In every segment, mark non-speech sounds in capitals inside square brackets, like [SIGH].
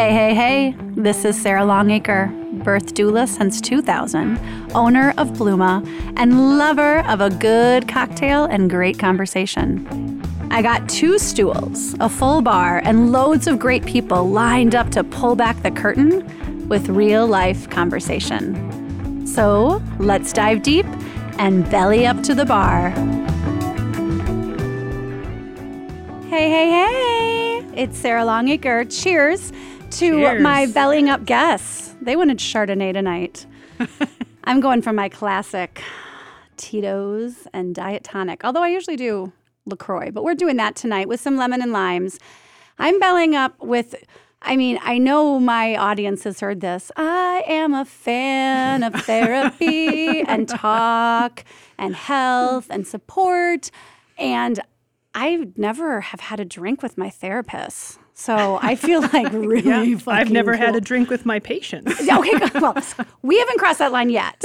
Hey, hey, hey, this is Sarah Longacre, birth doula since 2000, owner of Blooma, and lover of a good cocktail and great conversation. I got two stools, a full bar, and loads of great people lined up to pull back the curtain with real life conversation. So let's dive deep and belly up to the bar. Hey, hey, hey! It's Sarah Longacre. Cheers to Cheers. my bellying up guests. They wanted Chardonnay tonight. [LAUGHS] I'm going for my classic Tito's and Diet Tonic, although I usually do LaCroix, but we're doing that tonight with some lemon and limes. I'm belling up with, I mean, I know my audience has heard this. I am a fan of therapy [LAUGHS] and talk and health and support. And I never have had a drink with my therapist. So I feel like [LAUGHS] really fucking I've never had a drink with my patients. Okay, well, we haven't crossed that line yet.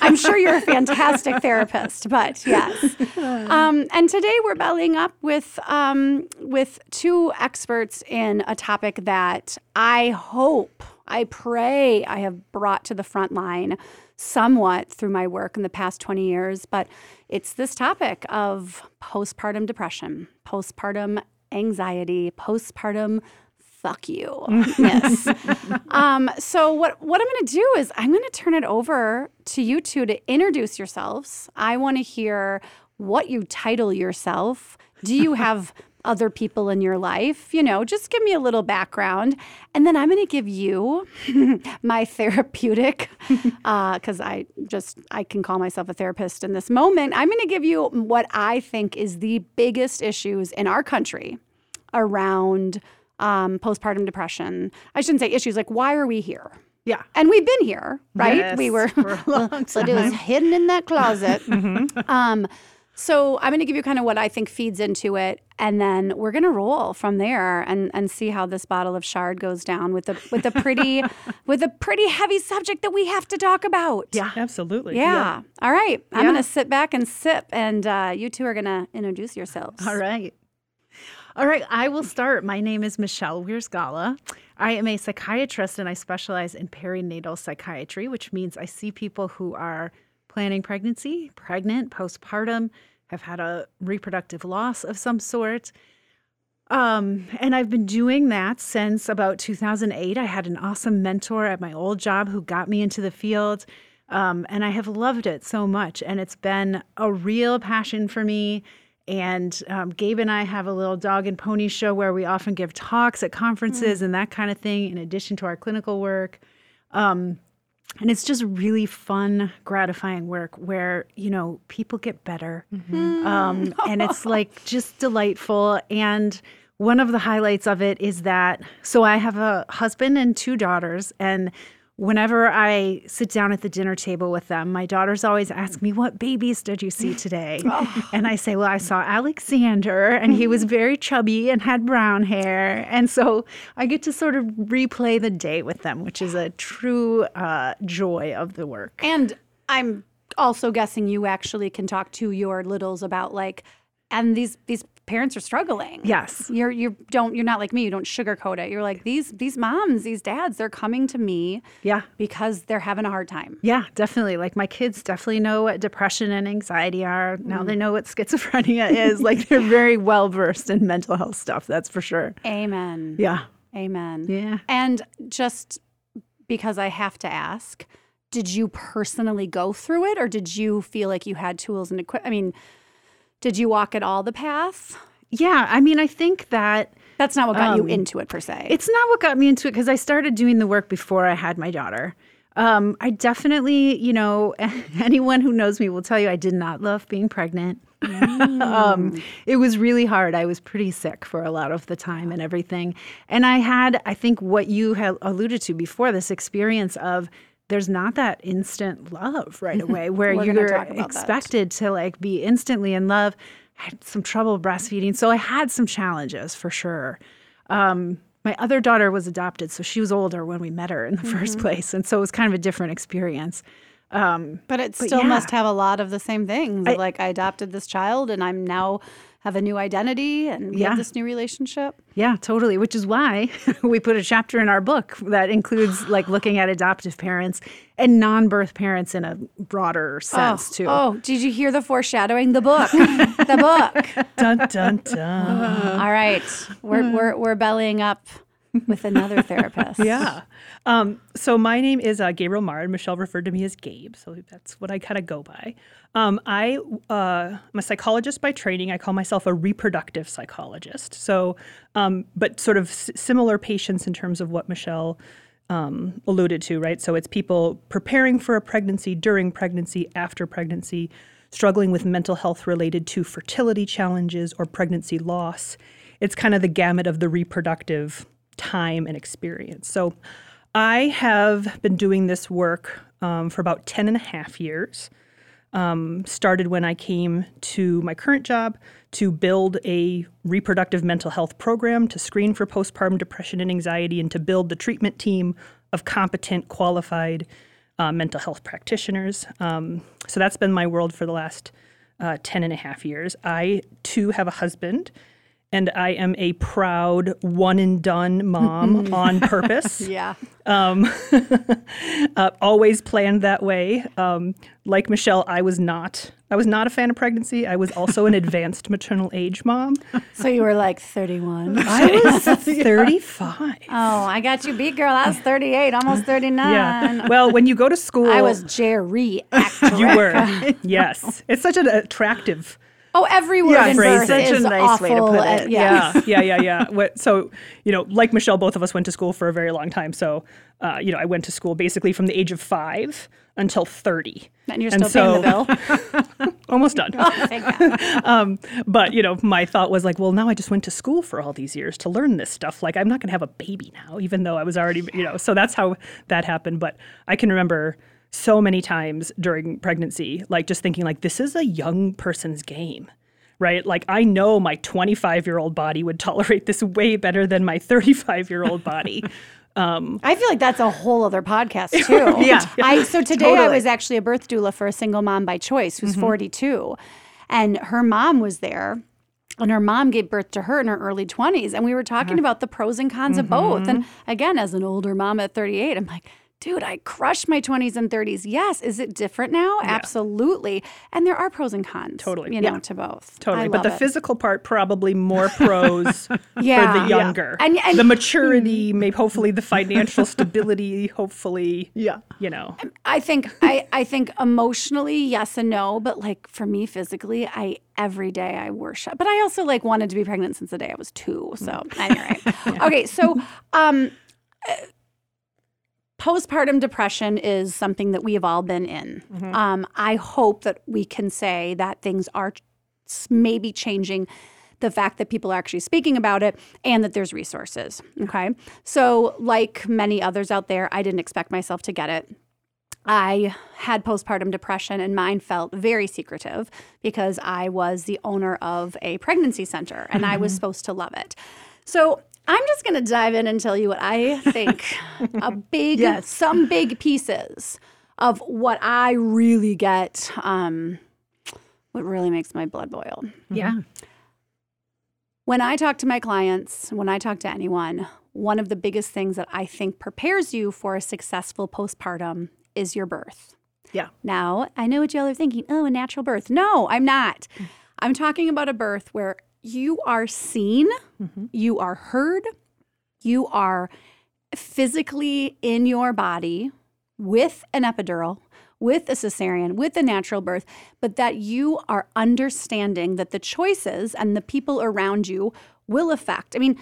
I'm sure you're a fantastic therapist, but yes. [LAUGHS] Um, and today we're bellying up with um, with two experts in a topic that I hope, I pray, I have brought to the front line somewhat through my work in the past 20 years. But it's this topic of postpartum depression, postpartum anxiety, postpartum fuck you. [LAUGHS] Yes. um, so what what I'm going to do is I'm going to turn it over to you two to introduce yourselves. I want to hear what you title yourself. Do you [LAUGHS] have other people in your life? You know, just give me a little background, and then I'm going to give you [LAUGHS] my therapeutic [LAUGHS] because I just I can call myself a therapist in this moment. I'm going to give you what I think is the biggest issues in our country around um, postpartum depression. I shouldn't say issues, like why are we here? Yeah. And we've been here, right? Yes, we were, for a [LAUGHS] long but it was hidden in that closet. Mm-hmm. um, so I'm going to give you kind of what I think feeds into it, and then we're going to roll from there and and see how this bottle of Chard goes down with the with a pretty [LAUGHS] with a pretty heavy subject that we have to talk about. Yeah, absolutely. Yeah. All right. I'm Yeah. going to sit back and sip, and uh, you two are going to introduce yourselves. All right. All right, I will start. My name is Michelle Wiersgala. I am a psychiatrist and I specialize in perinatal psychiatry, which means I see people who are planning pregnancy, pregnant, postpartum, have had a reproductive loss of some sort. Um, and I've been doing that since about 2008. I had an awesome mentor at my old job who got me into the field. Um, and I have loved it so much. And it's been a real passion for me. And um, Gabe and I have a little dog and pony show where we often give talks at conferences and that kind of thing, in addition to our clinical work. Um, and it's just really fun, gratifying work where, you know, people get better. Um, and it's like [LAUGHS] just delightful. And one of the highlights of it is that so I have a husband and two daughters. And whenever I sit down at the dinner table with them, my daughters always ask me, What babies did you see today? [LAUGHS] And I say, Well, I saw Alexander, and he was very chubby and had brown hair. And so I get to sort of replay the day with them, which is a true uh, joy of the work. And I'm also guessing you actually can talk to your littles about like, and these these parents are struggling. Yes. You're you don't you're not like me. You don't sugarcoat it. You're like these these moms, these dads. They're coming to me Yeah. because they're having a hard time. Yeah, definitely. Like my kids definitely know what depression and anxiety are. Now mm. they know what schizophrenia [LAUGHS] is. Like they're very well versed in mental health stuff, that's for sure. Amen. Yeah. Amen. Yeah. And just because I have to ask, did you personally go through it, or did you feel like you had tools and equipment? I mean, did you walk at all the path? Yeah. I mean, I think that That's not what got you Um, into it per se. it's not what got me into it because I started doing the work before I had my daughter. Um, I definitely, you know, [LAUGHS] anyone who knows me will tell you I did not love being pregnant. [LAUGHS] um, it was really hard. I was pretty sick for a lot of the time and everything. And I had, I think, what you had alluded to before this experience of there's not that instant love right away where you're about that. expected to like be instantly in love. I had some trouble breastfeeding. So I had some challenges for sure. Um, my other daughter was adopted, so she was older when we met her in the first Mm-hmm. place. And so it was kind of a different experience. Um, But it But still yeah. must have a lot of the same things. I- like I adopted this child and I'm now have a new identity and we Yeah. have this new relationship. Yeah, totally. Which is why [LAUGHS] we put a chapter in our book that includes [GASPS] like looking at adoptive parents and non-birth parents in a broader oh, sense oh, too. Oh, did you hear the foreshadowing? The book. the book. [LAUGHS] Dun dun dun. All right. We're, we're, we're bellying up with another [LAUGHS] therapist. yeah. Um, so my name is uh, Gabriel Marr, and Michelle referred to me as Gabe, so that's what I kind of go by. Um, I uh, I'm a psychologist by training. I call myself a reproductive psychologist. So, um, but sort of s- similar patients in terms of what Michelle um, alluded to, right? So it's people preparing for a pregnancy, during pregnancy, after pregnancy, struggling with mental health related to fertility challenges or pregnancy loss. It's kind of the gamut of the reproductive time and experience. So I have been doing this work um, for about 10 and a half years um, started when I came to my current job to build a reproductive mental health program to screen for postpartum depression and anxiety and to build the treatment team of competent, qualified uh, mental health practitioners. Um, so that's been my world for the last uh, 10 and a half years. I too have a husband. And I am a proud one and done mom [LAUGHS] on purpose [LAUGHS] Yeah. um, [LAUGHS] uh, always planned that way. Um, like Michelle, I was not. I was not a fan of pregnancy. I was also an advanced maternal age mom. So you were like 31. I was 35. Oh, I got you beat, girl. I was 38, almost 39. Yeah. Well, when you go to school, I was Jerry. You were. yes. It's such an attractive. Oh, every word Yeah, in phrase birth it. Such a is nice way to awful. put and- it. yeah. Yeah, [LAUGHS] yeah, yeah, yeah. What- So, you know, like Michelle, both of us went to school for a very long time. So, uh, you know, I went to school basically from the age of five until 30. And you're And still paying the bill. [LAUGHS] Almost done. Thank God. [LAUGHS] um, but you know, my thought was like, well, now I just went to school for all these years to learn this stuff. Like, I'm not going to have a baby now, even though I was already, you know. So that's how that happened. But I can remember so many times during pregnancy, like just thinking, like, this is a young person's game. Right? Like, I know my 25 year old body would tolerate this way better than my 35 year old body. [LAUGHS] I feel like that's a whole other podcast [LAUGHS] too. Yeah. I so today I was actually a birth doula for a single mom by choice who's Mm-hmm. 42, and her mom was there. And her mom gave birth to her in her early 20s. And we were talking Uh-huh. about the pros and cons of both. And Mm-hmm. again, as an older mom at 38, I'm like, dude, I crushed my 20s and 30s. Yes. Is it different now? Absolutely. And there are pros and cons. Totally. You know, Yeah. to both. Totally. I But the it. physical part, probably more [LAUGHS] pros Yeah. for the younger. And- and- the maturity, maybe hopefully the financial stability, hopefully, Yeah. you know. I think I, I think emotionally yes and no, but like for me physically, I every day I worship. But I also like wanted to be pregnant since the day I was two. So anyway, [LAUGHS] okay. So um, uh, postpartum depression is something that we have all been in. Um, I hope that we can say that things are maybe changing. The fact that people are actually speaking about it and that there's resources. Okay. So, like many others out there, I didn't expect myself to get it. I had postpartum depression and mine felt very secretive because I was the owner of a pregnancy center and I was supposed to love it. So I'm just going to dive in and tell you what I think a [LAUGHS] big, Yes. some big pieces of what I really get, um, what really makes my blood boil. Yeah. When I talk to my clients, when I talk to anyone, one of the biggest things that I think prepares you for a successful postpartum is your birth. Yeah. Now, I know what y'all are thinking. Oh, a natural birth. No, I'm not. I'm talking about a birth where you are seen, mm-hmm. you are heard, you are physically in your body with an epidural, with a cesarean, with a natural birth, but that you are understanding that the choices and the people around you will affect. I mean,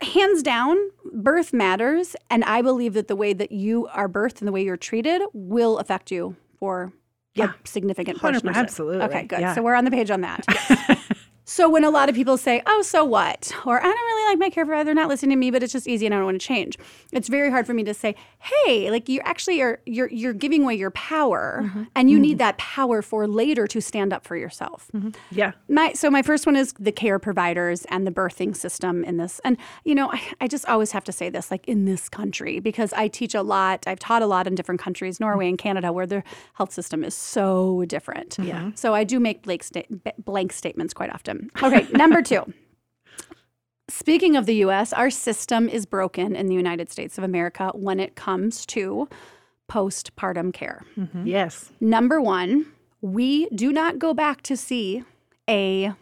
hands down, birth matters. And I believe that the way that you are birthed and the way you're treated will affect you for Yeah. a significant portion. Absolutely. Okay, good. Yeah. So we're on the page on that. [LAUGHS] so when a lot of people say, "Oh, so what?" or "I don't really like my care provider; they're not listening to me, but it's just easy and I don't want to change," it's very hard for me to say, "Hey, like you actually are you're you're giving away your power, Mm-hmm. and you need mm-hmm. that power for later to stand up for yourself." Mm-hmm. Yeah. My so my first one is the care providers and the birthing system in this. And you know, I, I just always have to say this, like in this country, because I teach a lot. I've taught a lot in different countries, Norway and Canada, where their health system is so different. Yeah. So I do make blank, sta- blank statements quite often. Him. Okay, number two. Speaking of the US, our system is broken in the United States of America when it comes to postpartum care. Mm-hmm. Yes. Number one, we do not go back to see a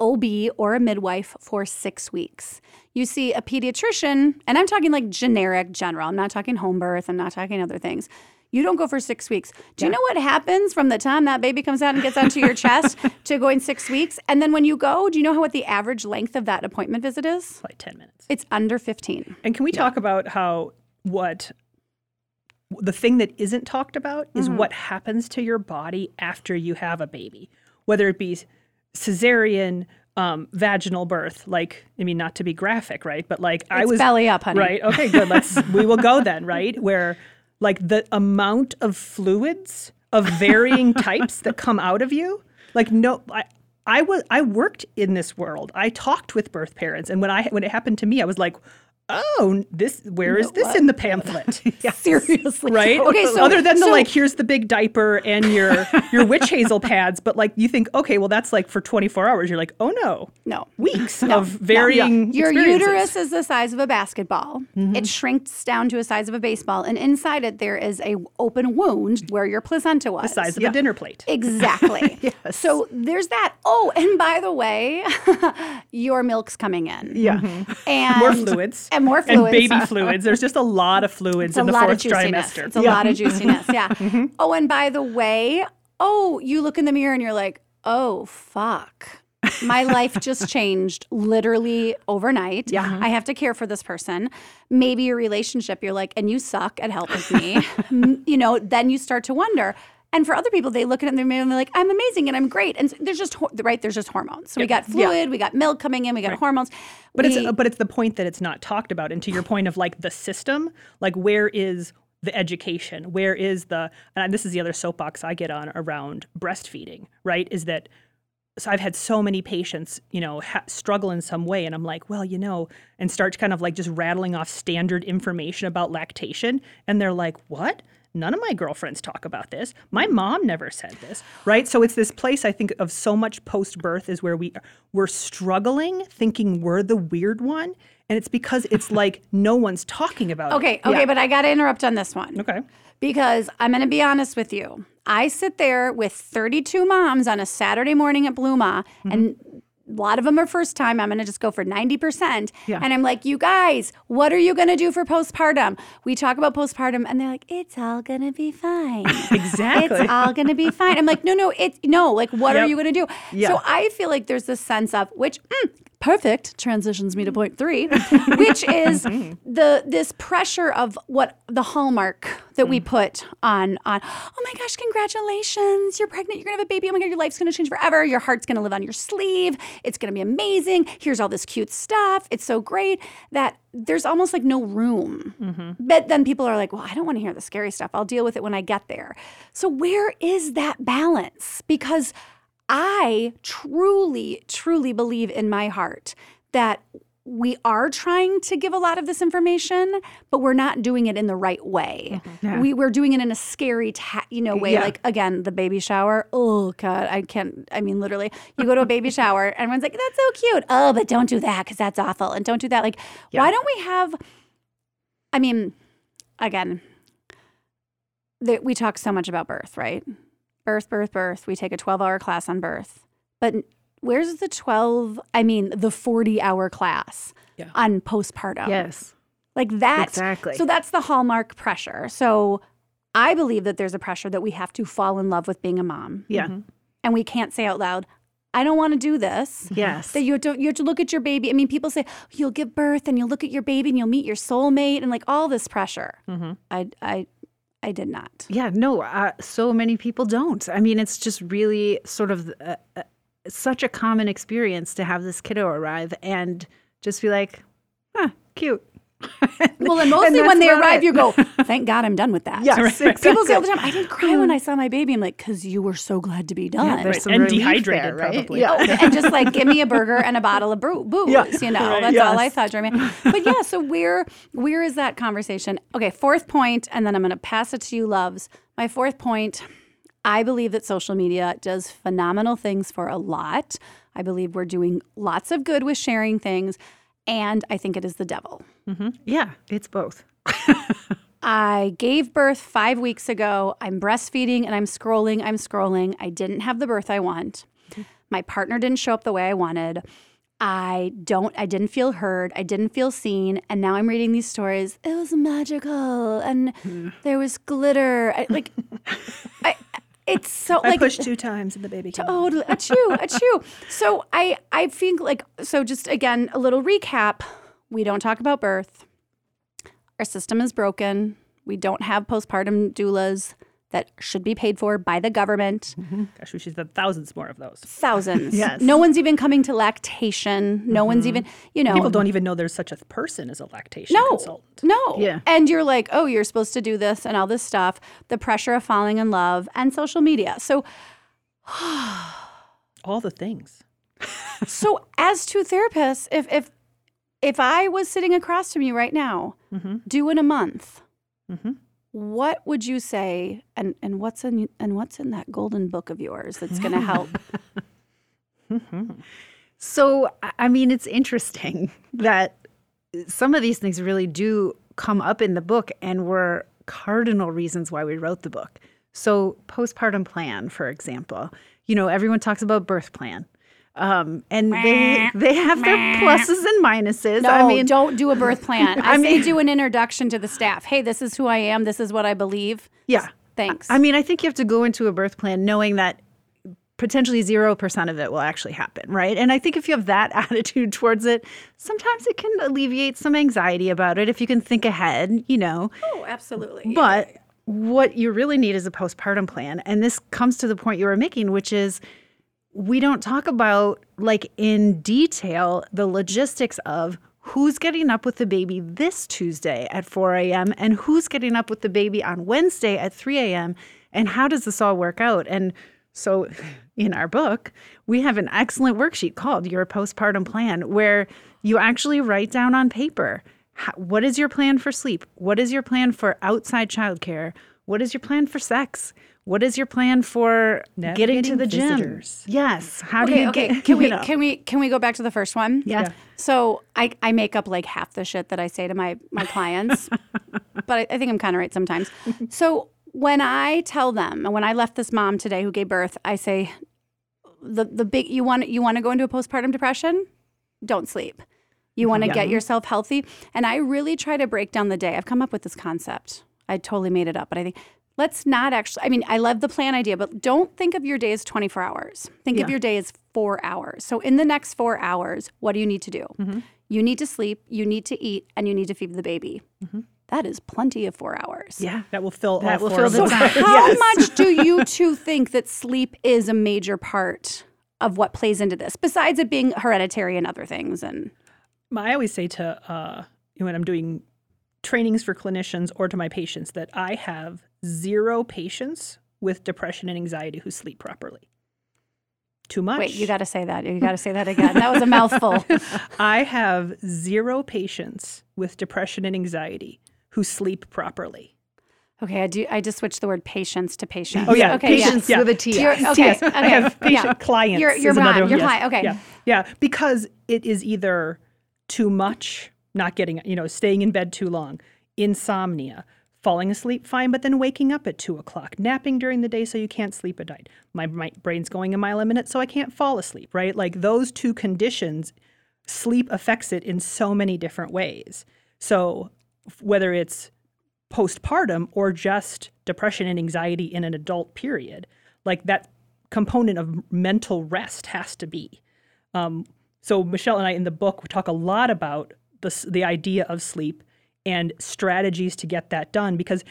OB or a midwife for six weeks. You see a pediatrician, and I'm talking like generic general. I'm not talking home birth. I'm not talking other things. You don't go for six weeks. Do you know what happens from the time that baby comes out and gets onto your chest [LAUGHS] to going six weeks? And then when you go, do you know how, what the average length of that appointment visit is? like 10 minutes. It's under 15. And can we talk about how what the thing that isn't talked about is Mm-hmm. what happens to your body after you have a baby, whether it be cesarean, um, vaginal birth. Like, I mean, not to be graphic, right? But like, I was belly up, honey. right. Okay, good. Let's we will go then, [LAUGHS] right? Where like the amount of fluids of varying [LAUGHS] types that come out of you, like no, I. I was I worked in this world. I talked with birth parents, and when I when it happened to me, I was like, "Oh, this where is this in the pamphlet?" [LAUGHS] [LAUGHS] Seriously. right? Okay, so other than the so- like, here's the big diaper and your your witch hazel [LAUGHS] pads, but like you think, okay, well that's like for 24 hours. You're like, oh no, No. weeks of varying. Your uterus is the size of a basketball. Mm-hmm. It shrinks down to a size of a baseball, and inside it there is a open wound where your placenta was. the size of a dinner plate. Exactly. yes. So there's that. Oh, and by the way, your milk's coming in. Yeah. Mm-hmm. And More fluids And more and baby fluids. There's just a lot of fluids It's in the fourth trimester. It's a lot of [LAUGHS] juiciness. Yeah. Mm-hmm. Oh, and by the way, oh, you look in the mirror and you're like, oh, fuck. My life just [LAUGHS] changed literally overnight. Yeah. I have to care for this person. Maybe your relationship, you're like, and you suck at helping me. [LAUGHS] You know, then you start to wonder. And for other people, they look at it in their mirror and they're like, I'm amazing and I'm great. And so there's just, right, there's just hormones. So we got fluid, we got milk coming in, we got hormones. But We- it's but it's the point that it's not talked about. And to your point of like the system, like where is the education? Where is the and this is the other soapbox I get on around breastfeeding, right? Is that so I've had so many patients, you know, ha- struggle in some way, and I'm like, well, you know, and start kind of like just rattling off standard information about lactation, and they're like, what? None of my girlfriends talk about this. My mom never said this, right? So it's this place I think of so much post birth is where we we're struggling, thinking we're the weird one, and it's because it's [LAUGHS] like no one's talking about it. okay, okay, but I got to interrupt on this one. Okay. because I'm going to be honest with you. I sit there with 32 moms on a Saturday morning at Blooma, mm-hmm. and a lot of them are first time. I'm going to just go for 90%. Yeah. And I'm like, you guys, what are you going to do for postpartum? We talk about postpartum, and they're like, it's all going to be fine. [LAUGHS] Exactly. It's all going to be fine. I'm like, no, no, it's no, like, what are you going to do? Yeah. So I feel like there's this sense of, which, mm, perfect transitions me to point three, [LAUGHS] which is the this pressure of what the hallmark that we mm. put on on. Oh my gosh, congratulations! You're pregnant. You're gonna have a baby. Oh my god, your life's gonna change forever. Your heart's gonna live on your sleeve. It's gonna be amazing. Here's all this cute stuff. It's so great that there's almost like no room. Mm-hmm. But then people are like, well, I don't want to hear the scary stuff. I'll deal with it when I get there. So where is that balance? Because I truly, truly believe in my heart that we are trying to give a lot of this information, but we're not doing it in the right way. Mm-hmm. Yeah. We, we're doing it in a scary, ta- you know, way. Yeah. Like again, the baby shower. Oh God, I can't. I mean, literally, you go to a baby [LAUGHS] shower, and everyone's like, "That's so cute." Oh, but don't do that because that's awful, and don't do that. Like, why don't we have? I mean, again, the, we talk so much about birth, right? Birth, birth, birth. We take a 12 hour class on birth. But where's the 12, I mean, the 40 hour class Yeah. on postpartum? Yes. Like that. Exactly. So that's the hallmark pressure. So I believe that there's a pressure that we have to fall in love with being a mom. Yeah. And we can't say out loud, I don't want to do this. Yes. That you have, to, you have to look at your baby. I mean, people say you'll give birth and you'll look at your baby and you'll meet your soulmate and like all this pressure. Mm-hmm. I, I, I did not. Yeah, no, uh, so many people don't. I mean, it's just really sort of uh, uh, such a common experience to have this kiddo arrive and just be like, huh, cute. [LAUGHS] Well, and mostly when they arrive, it. you go, [LAUGHS] thank God I'm done with that. Yes, People say all the time, I didn't cry when mm. I saw my baby. I'm like, because you were so glad to be done. there's Right, and dehydrated there, right? probably. Yeah. and just like give me a [LAUGHS] burger and a bottle of brew, booze, Yeah. you know. Right. That's all I Yes. thought during me. But yeah, so where where is that conversation? Okay, fourth point, and then I'm gonna pass it to you, loves. My fourth point, I believe that social media does phenomenal things for a lot. I believe we're doing lots of good with sharing things. And I think it is the devil. Mm-hmm. Yeah, it's both. [LAUGHS] I gave birth five weeks ago. I'm breastfeeding and I'm scrolling. I'm scrolling. I didn't have the birth I want. Mm-hmm. My partner didn't show up the way I wanted. I don't, I didn't feel heard. I didn't feel seen. And now I'm reading these stories. It was magical and mm. there was glitter. I, like, [LAUGHS] I, it's so I like pushed two times and the baby came. out. Totally. Achoo, achoo. [LAUGHS] So I I think like so just again, a little recap. We don't talk about birth. Our system is broken. We don't have postpartum doulas that should be paid for by the government. Mm-hmm. Gosh, we should have thousands more of those. Thousands. [LAUGHS] Yes. No one's even coming to lactation. No one's mm-hmm. even, you know. People don't even know there's such a person as a lactation no, consultant. no. Yeah. And you're like, oh, you're supposed to do this and all this stuff. The pressure of falling in love and social media. So [SIGHS] All the things. [LAUGHS] So, as two therapists, if if if I was sitting across from you right now, mm-hmm. due in a month, what would you say? And and what's in and what's in that golden book of yours that's going to help? [LAUGHS] So, I- mean, it's interesting [LAUGHS] that some of these things really do come up in the book and were cardinal reasons why we wrote the book. So, postpartum plan, for example, you know, everyone talks about birth plan. Um, and they they have their pluses and minuses. No, I mean, don't do a birth plan. [LAUGHS] I, I say mean- do an introduction to the staff. Hey, this is who I am. This is what I believe. yeah. Thanks. I mean, I think you have to go into a birth plan knowing that potentially 0% of it will actually happen, right? And I think if you have that [LAUGHS] attitude towards it, sometimes it can alleviate some anxiety about it if you can think ahead, you know. oh, absolutely. But what you really need is a postpartum plan. And this comes to the point you were making, which is we don't talk about, like, in detail, the logistics of who's getting up with the baby this Tuesday at 4 a.m. and who's getting up with the baby on Wednesday at 3 a.m. and how does this all work out? And so [LAUGHS] in our book, we have an excellent worksheet called Your Postpartum Plan, where you actually write down on paper what is your plan for sleep? What is your plan for outside childcare? What is your plan for sex? What is your plan for getting to Navigating the gym? Yes. How do okay, you okay. get? Can [LAUGHS] you we know. can we can we go back to the first one? Yeah. Yeah. So I, I make up like half the shit that I say to my my clients, [LAUGHS] but I, I think I'm kind of right sometimes. So when I tell them, and when I left this mom today who gave birth, I say, the the big you want you want to go into a postpartum depression, don't sleep. You mm-hmm. want to get yourself healthy, and I really try to break down the day. I've come up with this concept. I totally made it up, but I think let's not actually. I mean, I love the plan idea, but don't think of your day as 24 hours. Think of your day as four hours. So in the next four hours, what do you need to do? You need to sleep, you need to eat, and you need to feed the baby. That is plenty of four hours. Yeah. That will fill That all will four fill of the those. time. How Yes. much do [LAUGHS] you two think that sleep is a major part of what plays into this, besides it being hereditary and other things? And I always say to uh, when I'm doing trainings for clinicians or to my patients that I have zero patients with depression and anxiety who sleep properly. Too much. wait, you got to say that. You got to say that again. That was a mouthful. [LAUGHS] I have zero patients with depression and anxiety who sleep properly. Okay, I do. I just switched the word patients to patient. Oh yeah, okay, patience yeah. with a T. You're- okay, Yes, I okay, have patient yeah. clients. Your- your is another client- one, your yes. client, okay. Yeah, yeah, because it is either too much, not getting, you know, staying in bed too long, insomnia, falling asleep fine, but then waking up at two o'clock, napping during the day so you can't sleep at night. My, my brain's going a mile a minute so I can't fall asleep, right? Like those two conditions, sleep affects it in so many different ways. So whether it's postpartum or just depression and anxiety in an adult period, like that component of mental rest has to be. Um, so Michelle and I in the book we talk a lot about the the idea of sleep and strategies to get that done because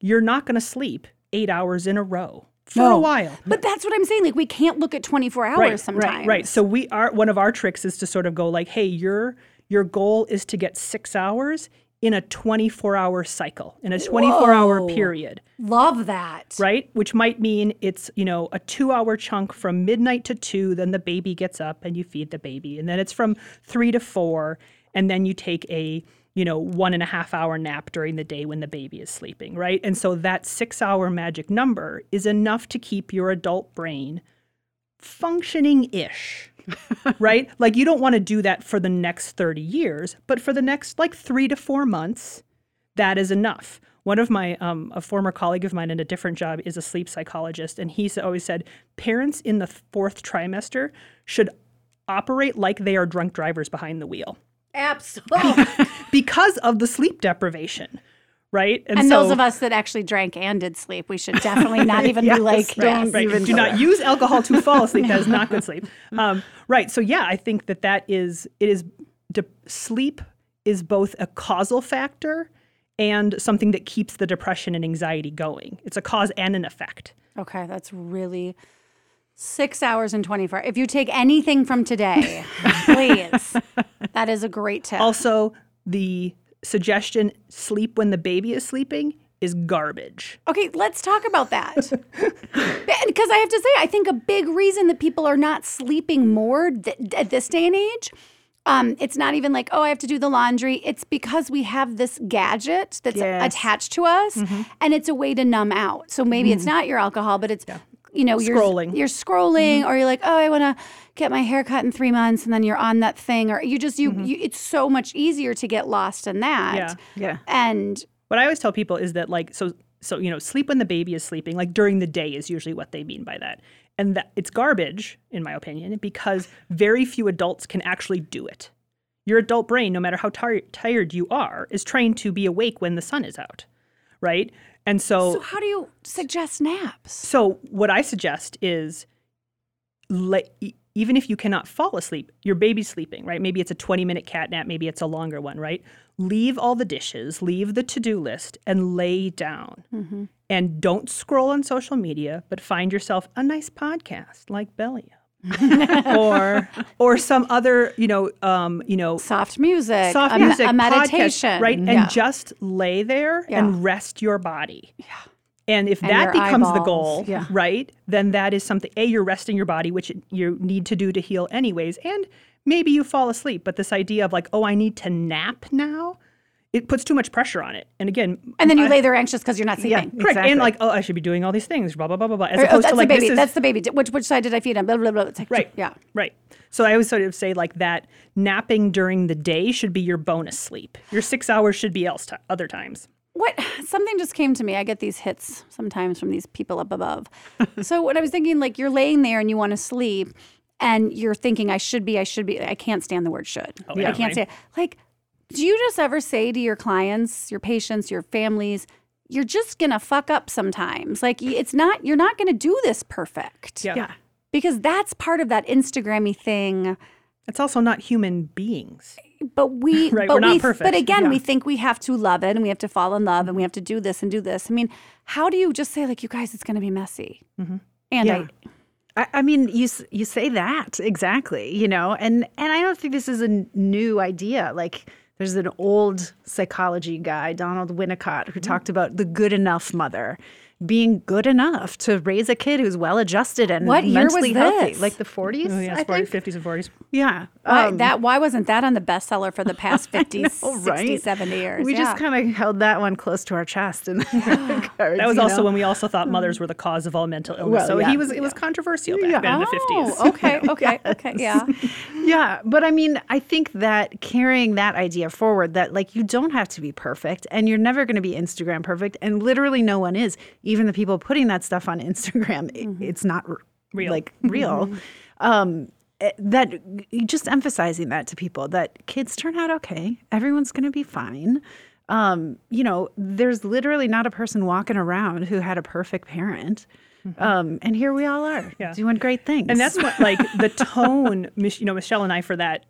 you're not going to sleep eight hours in a row for a while. But that's what I'm saying. Like we can't look at 24 hours Right, sometimes. Right, right. So we are one of our tricks is to sort of go like, hey, your your goal is to get six hours in a 24 hour cycle, in a 24 hour period, Love that. right? Which might mean it's, you know, a two hour chunk from midnight to two, then the baby gets up and you feed the baby. And then it's from three to four, and then you take a, you know, one and a half hour nap during the day when the baby is sleeping, right? And so that six hour magic number is enough to keep your adult brain functioning ish. [LAUGHS] right? Like you don't want to do that for the next 30 years, but for the next like three to four months, that is enough. One of my, um, a former colleague of mine in a different job is a sleep psychologist, and he always said parents in the fourth trimester should operate like they are drunk drivers behind the wheel Absolutely. [LAUGHS] because of the sleep deprivation, right? And, so, those of us that actually drank and did sleep, we should definitely not even be [LAUGHS] like, don't right, do not [LAUGHS] use alcohol to fall asleep. That is not good sleep. Um, right. So yeah, I think that that is it is de- sleep is both a causal factor and something that keeps the depression and anxiety going. It's a cause and an effect. Okay, that's really six hours and 24. If you take anything from today, [LAUGHS] please, that is a great tip. Also, the suggestion sleep when the baby is sleeping is garbage. Okay, let's talk about that. [LAUGHS] Because I have to say, I think a big reason that people are not sleeping more th- at this day and age. Um, it's not even like, oh, I have to do the laundry. It's because we have this gadget that's Yes. attached to us and it's a way to numb out. So maybe it's not your alcohol, but it's, you know, you're Scrolling. You're scrolling mm-hmm. or you're like, oh, I want to get my hair cut in three months and then you're on that thing. Or you just, you, mm-hmm. you it's so much easier to get lost in that. Yeah. Yeah. And What I always tell people is that like so so you know sleep when the baby is sleeping like during the day is usually what they mean by that. And that it's garbage in my opinion because very few adults can actually do it. Your adult brain no matter how tir- tired you are is trained to be awake when the sun is out. Right? And so so how do you suggest naps? so what I suggest is le- e- even if you cannot fall asleep, your baby's sleeping, right? Maybe it's a 20 minute cat nap, maybe it's a longer one, right? Leave all the dishes, leave the to do list, and lay down. Mm-hmm. And don't scroll on social media, but find yourself a nice podcast like Belly. [LAUGHS] [LAUGHS] or or some other, you know, um, you know, Soft music, soft a, music, a podcast, meditation, right? And just lay there Yeah. and rest your body. Yeah. And if And that becomes the goal, Yeah. right, then that is something. A, you're resting your body, which you need to do to heal anyways, and maybe you fall asleep. But this idea of like, oh, I need to nap now, it puts too much pressure on it. And again, and then you I- lay there anxious because you're not Yeah. sleeping. correct, Exactly. and like, oh, I should be doing all these things, blah blah blah blah blah. As Or, oh, opposed that's to like baby. this is that's the baby. Which which side did I feed him? Blah blah blah. Like, Right. Yeah. Right. So I always sort of say like that napping during the day should be your bonus sleep. Your six hours should be else ti other times. What something just came to me. I get these hits sometimes from these people up above. [LAUGHS] so what I was thinking, like you're laying there and you want to sleep, and you're thinking, I should be, I should be. I can't stand the word should. Oh, yeah, I can't right. say like. Do you just ever say to your clients, your patients, your families, you're just gonna fuck up sometimes? Like it's not. You're not gonna do this perfect. Yeah. Yeah. Because that's part of that Instagrammy thing. It's also not human beings. but we [LAUGHS] Right, but we're not we perfect. but again Yeah. we think we have to love it and we have to fall in love and we have to do this and do this i mean how do you just say like you guys it's going to be messy Mm-hmm. and Yeah. I, I, I mean, you you say that exactly, you know, and and I don't think this is a n- new idea. Like, there's an old psychology guy, Donald Winnicott, Mm-hmm. who talked about the good enough mother being good enough to raise a kid who's well adjusted and What year was mentally healthy, this? like the 40s. Oh, yeah, I 40, think. 50s and 40s. Yeah, why, Um, that why wasn't that on the bestseller for the [LAUGHS] past 50 60 right? 70 years we yeah. just kind of held that one close to our chest, [SIGHS] and That was also when we also thought mothers were the cause of all mental illness. Well, so yeah, he was it was controversial back Yeah. then in the 50s. oh okay [LAUGHS] okay okay yeah [LAUGHS] Yeah, but I mean, I think that carrying that idea forward that like you don't have to be perfect and you're never going to be Instagram perfect and literally no one is. Even the people putting that stuff on Instagram, it- it's not r- Real. like real. Um eh, that just emphasizing that to people that kids turn out okay. Everyone's going to be fine. Um, you know, there's literally not a person walking around who had a perfect parent. Um, and here we all are Yeah. doing great things. And that's what like [LAUGHS] the tone, you know, Michelle and I for that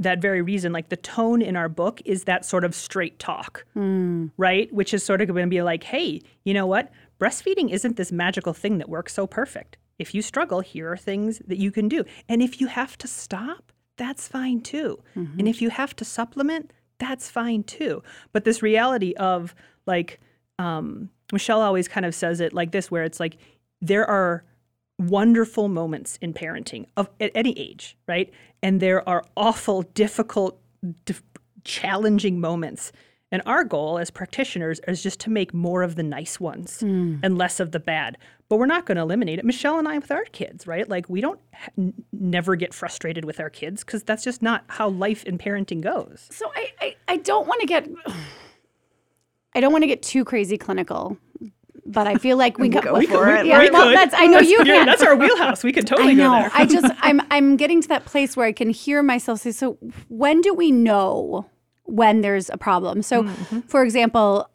that very reason, like the tone in our book is that sort of straight talk, right? Which is sort of going to be like, hey, you know what? Breastfeeding isn't this magical thing that works so perfect. If you struggle, here are things that you can do. And if you have to stop, that's fine too. And if you have to supplement, that's fine too. But this reality of like, um, Michelle always kind of says it like this, where it's like, there are wonderful moments in parenting of at any age, right? And there are awful, difficult, dif- challenging moments. And our goal as practitioners is just to make more of the nice ones mm. and less of the bad. But we're not going to eliminate it. Michelle and I with our kids, right? Like we don't ha- n- never get frustrated with our kids because that's just not how life and parenting goes. So I, I, I don't want to get I don't want to get too crazy clinical, but I feel like we [LAUGHS] got go for it. Yeah, We well, could. that's I know you You're- can. That's our wheelhouse. We could [LAUGHS] I totally go know. there. I just [LAUGHS] I'm I'm getting to that place where I can hear myself say, so when do we know when there's a problem? So Mm-hmm. for example,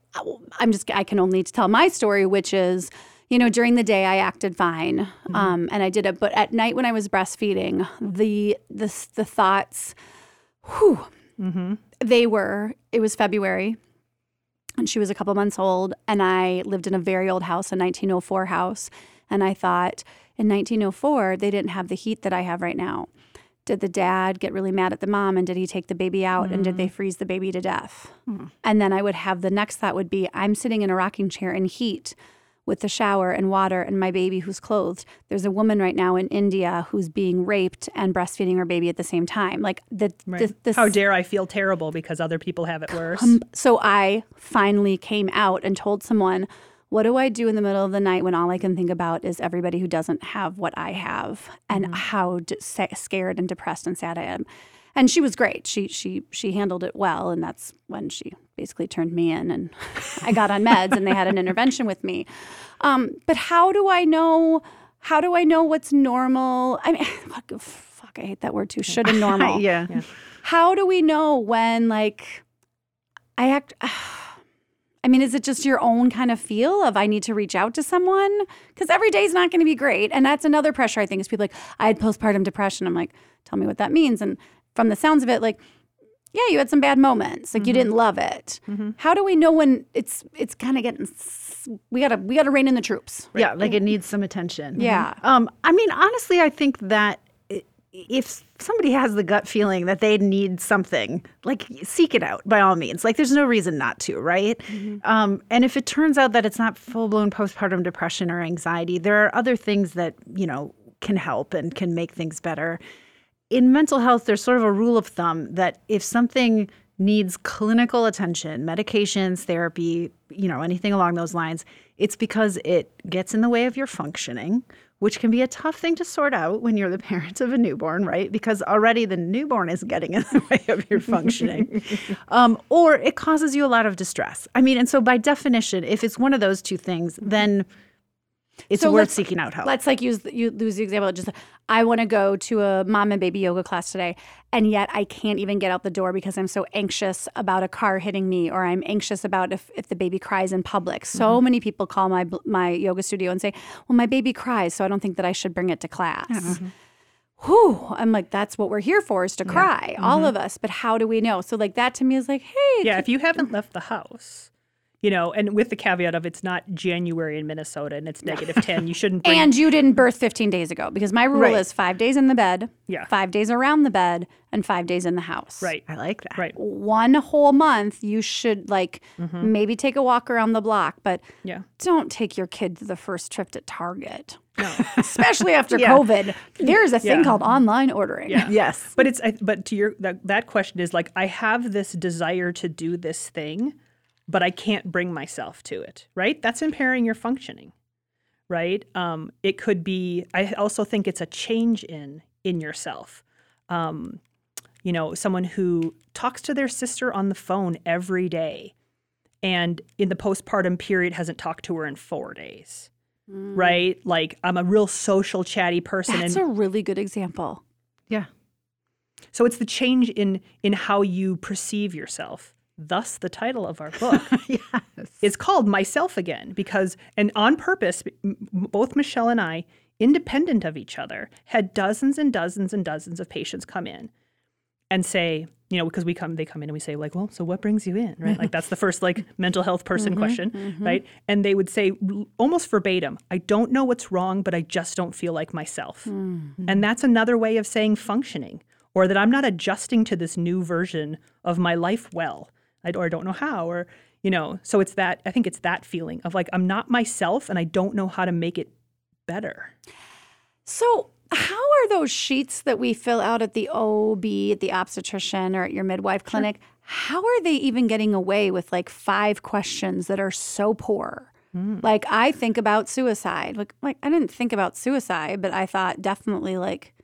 I'm just I can only tell my story, which is you know, during the day I acted fine, Mm-hmm. um, and I did it. But at night when I was breastfeeding, the the the thoughts, whew, Mm-hmm. they were. It was February, and she was a couple months old, and I lived in a very old house, a 1904 house, and I thought in 1904 they didn't have the heat that I have right now. Did the dad get really mad at the mom, and did he take the baby out, and did they mm. freeze the baby to death? Hmm. And then I would have the next thought would be I'm sitting in a rocking chair in heat with the shower and water and my baby who's clothed. There's a woman right now in India who's being raped and breastfeeding her baby at the same time. Like the, Right. the, the How dare I feel terrible because other people have it worse? so I finally came out and told someone, what do I do in the middle of the night when all I can think about is everybody who doesn't have what I have and how d- scared and depressed and sad I am? And she was great. She she she handled it well, and that's when she basically turned me in, and [LAUGHS] I got on meds, and they had an intervention with me. Um, but how do I know? How do I know what's normal? I mean, [LAUGHS] fuck, fuck I hate that word too. Should and [LAUGHS] normal yeah. how do we know when like i act [SIGHS] i mean is it just your own kind of feel of i need to reach out to someone? Because every day is not going to be great and that's another pressure i think is people like i had postpartum depression. I'm like tell me what that means and from the sounds of it like yeah you had some bad moments like you mm-hmm. didn't love it. Mm-hmm. How do we know when it's it's kind of getting we gotta we gotta rein in the troops? Yeah, like it needs some attention. Yeah. Mm-hmm. Um, I mean, honestly, I think that i- if somebody has the gut feeling that they need something, like seek it out by all means. Like there's no reason not to, right? Um, and if it turns out that it's not full blown postpartum depression or anxiety, there are other things that you know can help and can make things better. In mental health, there's sort of a rule of thumb that if something needs clinical attention, medications, therapy, you know, anything along those lines, it's because it gets in the way of your functioning, which can be a tough thing to sort out when you're the [LAUGHS] parent of a newborn, right? Because already the newborn is getting in the [LAUGHS] way of your functioning. [LAUGHS] um, or it causes you a lot of distress. I mean, and so by definition, if it's one of those two things, then it's So worth seeking out help. Let's like use the, you lose the example. Just I want to go to a mom and baby yoga class today, and yet I can't even get out the door because I'm so anxious about a car hitting me, or I'm anxious about if, if the baby cries in public. So Mm-hmm. many people call my my yoga studio and say, "Well, my baby cries, so I don't think that I should bring it to class." Mm-hmm. Whew, I'm like, that's what we're here for is to cry, Mm-hmm. all of us. But how do we know? So like that to me is like, hey, yeah, if you haven't left the house, you know, and with the caveat of it's not January in Minnesota and it's negative 10, you shouldn't [LAUGHS] bring And you didn't birth 15 days ago because my rule Right. is five days in the bed, Yeah. five days around the bed, and five days in the house. Right. I like that. Right. One whole month, you should like mm-hmm. maybe take a walk around the block, but Yeah. don't take your kid to the first trip to Target. No. [LAUGHS] Especially after Yeah. COVID. [LAUGHS] There's a thing Yeah. called online ordering. Yeah. Yes. But it's I- but to your that, that question is like I have this desire to do this thing, but I can't bring myself to it. Right? That's impairing your functioning. Right? Um, it could be. I also think it's a change in in yourself. Um, you know, someone who talks to their sister on the phone every day, and in the postpartum period hasn't talked to her in four days. Right? Like I'm a real social, chatty person, That's and a really good example. Yeah. so it's the change in in how you perceive yourself. Thus, the title of our book [LAUGHS] yes. is called "Myself Again" because, and on purpose, both Michelle and I, independent of each other, had dozens and dozens and dozens of patients come in and say, you know, because we come, they come in and we say, like, well, so what brings you in, right? Like that's the [LAUGHS] first like mental health person mm-hmm, question, mm-hmm. right? And they would say almost verbatim, I don't know what's wrong, but I just don't feel like myself. Hmm. And that's another way of saying functioning, or that I'm not adjusting to this new version of my life well, I, or I don't know how, or, you know, so it's that, I think it's that feeling of like, I'm not myself and I don't know how to make it better. So, how are those sheets that we fill out at the OB, at the obstetrician, or at your midwife clinic? how are they even getting away with like five questions that are so poor? Hmm. Like I think about suicide. Like like I didn't think about suicide, but I thought definitely like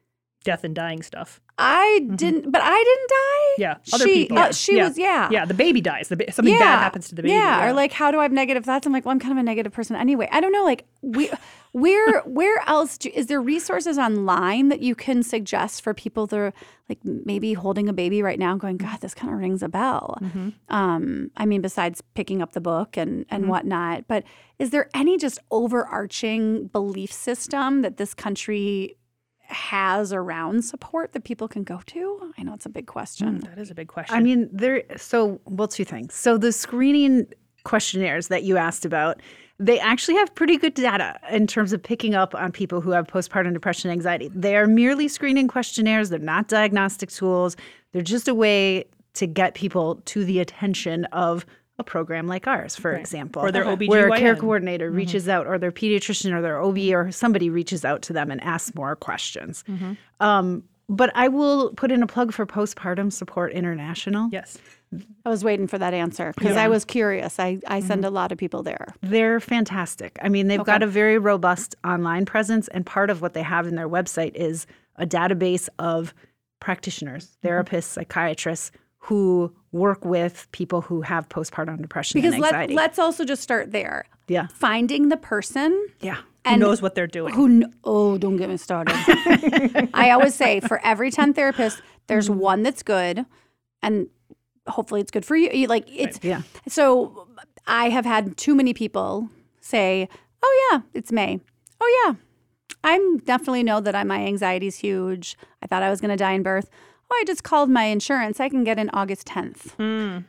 Death and dying stuff. I didn't, but I didn't die. Yeah, other she, people. uh, she yeah. was, yeah, Yeah, the baby dies. The ba- something yeah. bad happens to the baby. Yeah. or like, how do I have negative thoughts? I'm like, well, I'm kind of a negative person anyway. I don't know. Like, we, where, [LAUGHS] where else do, is there resources online that you can suggest for people that are like maybe holding a baby right now, going, God, this kind of rings a bell. Mm-hmm. Um, I mean, besides picking up the book and and whatnot, but is there any just overarching belief system that this country has around support that people can go to? I know it's a big question. Mm, that is a big question. I mean, there. So, well, two things. So, the screening questionnaires that you asked about, they actually have pretty good data in terms of picking up on people who have postpartum depression anxiety. They are merely screening questionnaires. They're not diagnostic tools. They're just a way to get people to the attention of a program like ours, for example, Or their uh-huh. where a care OBGYN. coordinator mm-hmm. reaches out, or their pediatrician, or their OB, or somebody reaches out to them and asks more questions. Mm-hmm. Um, but I will put in a plug for Postpartum Support International. yes. I was waiting for that answer because I was curious. I, I send mm-hmm. a lot of people there. They're fantastic. I mean, they've got a very robust online presence, and part of what they have in their website is a database of practitioners, therapists, psychiatrists who work with people who have postpartum depression Because and let, let's also just start there. yeah, Finding the person yeah. Who and knows what they're doing? who, kn- oh, don't get me started. [LAUGHS] I always say for every 10 therapists, there's Mm-hmm. one that's good and hopefully it's good for you. You- Like it's, Yeah. so I have had too many people say, oh, yeah, it's May. Oh, yeah. I'm definitely know that I, my anxiety is huge. I thought I was going to die in birth. Oh, I just called my insurance. I can get in August 10th.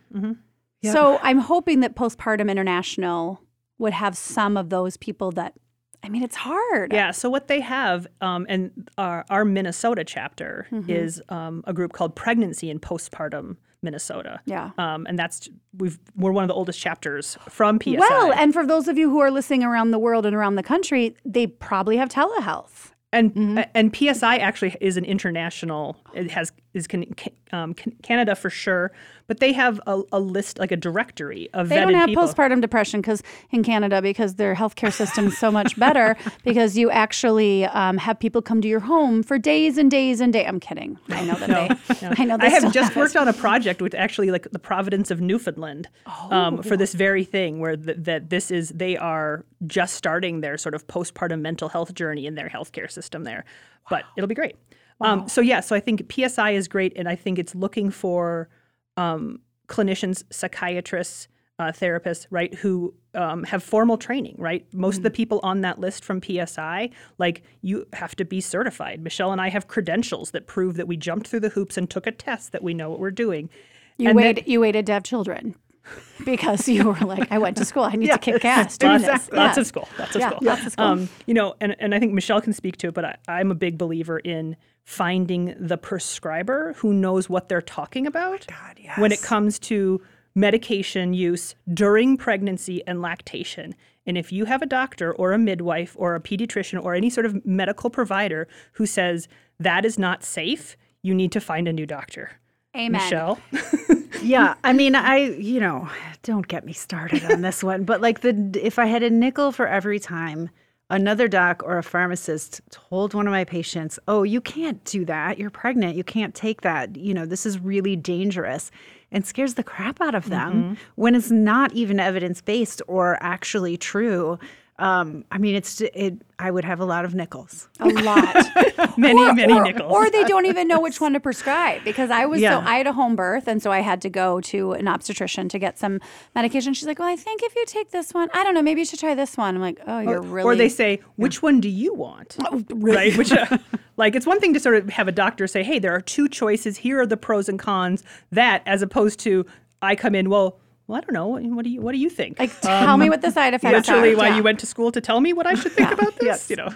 Yep. So I'm hoping that Postpartum International would have some of those people that, I mean, it's hard. Yeah. So what they have, um, and our, our Minnesota chapter Mm-hmm. is um, a group called Pregnancy and Postpartum Minnesota. Yeah. Um, and that's we've we're one of the oldest chapters from PSI. Well, and for those of you who are listening around the world and around the country, they probably have telehealth. and Mm-hmm. and PSI actually is an international. It has is can, um, can, Canada for sure, but they have a, a list like a directory of They vetted don't have people. postpartum depression because in Canada because their healthcare system is so much better [LAUGHS] because you actually um, have people come to your home for days and days and days. I'm kidding. I know that they. [LAUGHS] I know. I have just worked on a project with actually like the Providence of Newfoundland um, Oh. for this very thing, where th- that this is they are just starting their sort of postpartum mental health journey in their healthcare system there, but it'll be great. Um, so yeah, so I think PSI is great, and I think it's looking for um, clinicians, psychiatrists, uh, therapists, right, who um, have formal training, right? Most of the people on that list from PSI, like you have to be certified. Michelle and I have credentials that prove that we jumped through the hoops and took a test that we know what we're doing. You And then- waited. you waited to have children because you were like, I went to school. I need to kick ass [LAUGHS] doing lots, this. lots of school. Lots of Yeah, school. lots of school. Um, you know, and, and I think Michelle can speak to it, but I, I'm a big believer in finding the prescriber who knows what they're talking about when it comes to medication use during pregnancy and lactation. And if you have a doctor or a midwife or a pediatrician or any sort of medical provider who says that is not safe, you need to find a new doctor. Amen. Michelle? [LAUGHS] yeah i mean i you know don't get me started on this one but like the if i had a nickel for every time another doc or a pharmacist told one of my patients oh you can't do that. You're pregnant. You can't take that. You know this is really dangerous and scares the crap out of them mm-hmm. when it's not even evidence-based or actually true um, I mean, it's it. I would have a lot of nickels. A lot. [LAUGHS] many, or, many or- nickels. Or they don't even know which one to prescribe because I was Yeah. so I had a home birth and so I had to go to an obstetrician to get some medication. She's like, "Well, I think if you take this one, I don't know, maybe you should try this one." I'm like, "Oh, you're really." Or they say, which one do you want? Right? Which, uh, [LAUGHS] [LAUGHS] like, it's one thing to sort of have a doctor say, hey, there are two choices. Here are the pros and cons. That, as opposed to, I come in, well, well, I don't know. What do you What do you think? like tell me what the side effects Literally, are. Literally, why Yeah. you went to school to tell me what I should think about this? Yes. You know,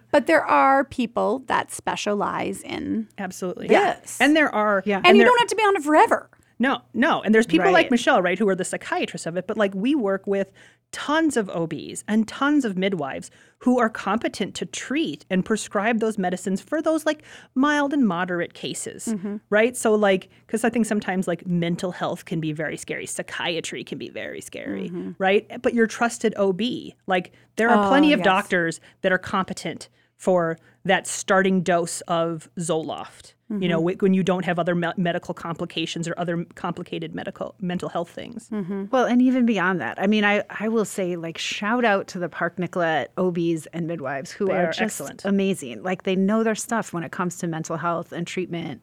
[LAUGHS] But there are people that specialize in absolutely. Yes. And there are, Yeah. and, you there- don't have to be on it forever. No, no. And there's people like Michelle, right, who are the psychiatrists of it, but like we work with tons of OBs and tons of midwives who are competent to treat and prescribe those medicines for those like mild and moderate cases, mm-hmm. right? So like cuz I think sometimes like mental health can be very scary, psychiatry can be very scary, mm-hmm. right? But your trusted OB, like there are oh, plenty of yes. doctors that are competent for that starting dose of Zoloft. You know, when you don't have other me- medical complications or other complicated medical mental health things. Well, and even beyond that, I mean, I, I will say, like, shout out to the Park Nicollet OBs and midwives who They are, are just excellent. amazing. Like, they know their stuff when it comes to mental health and treatment.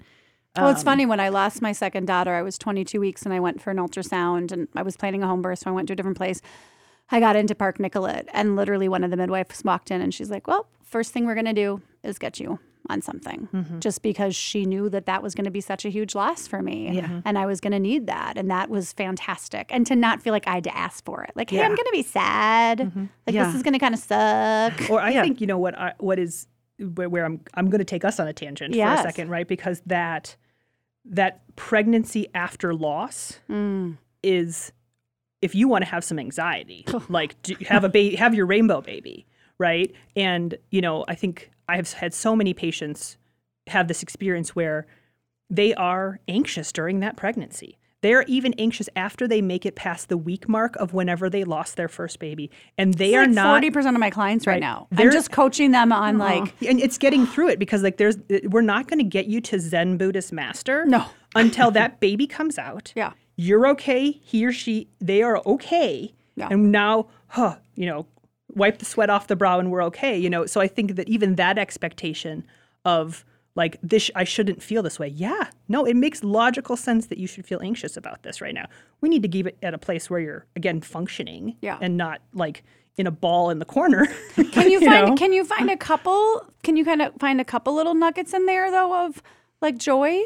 Well, Um, it's funny. When I lost my second daughter, I was 22 weeks and I went for an ultrasound and I was planning a home birth, so I went to a different place. I got into Park Nicollet and literally one of the midwives walked in and she's like, Well, first thing we're going to do is get you on something Mm-hmm. just because she knew that that was going to be such a huge loss for me Yeah. and I was going to need that. And that was fantastic. And to not feel like I had to ask for it. Like, hey, I'm going to be sad. Like, Yeah. this is going to kind of suck. Or I [LAUGHS] think you know what I, what is where, where I'm I'm going to take us on a tangent Yes. for a second, right? Because that that pregnancy after loss Mm. is if you want to have some anxiety, [LAUGHS] like do, have a baby, have your rainbow baby, right? And you know, I think I have had so many patients have this experience where they are anxious during that pregnancy. They're even anxious after they make it past the week mark of whenever they lost their first baby, and they It's are like not 40% of my clients right, Right. now. I'm just coaching them on uh-huh. like, and it's getting through it because like there's uh, we're not going to get you to zen buddhist master No. [LAUGHS] until that baby comes out Yeah. you're okay he or she they are okay Yeah. and now huh you know wipe the sweat off the brow and we're okay you know? So i think that even that expectation of like this i shouldn't feel this way. Yeah no it makes logical sense that you should feel anxious about this right now. We need to keep it at a place where you're again functioning Yeah. and not like in a ball in the corner [LAUGHS] Can you find know? can you find a couple can you kind of find a couple little nuggets in there though of like joy?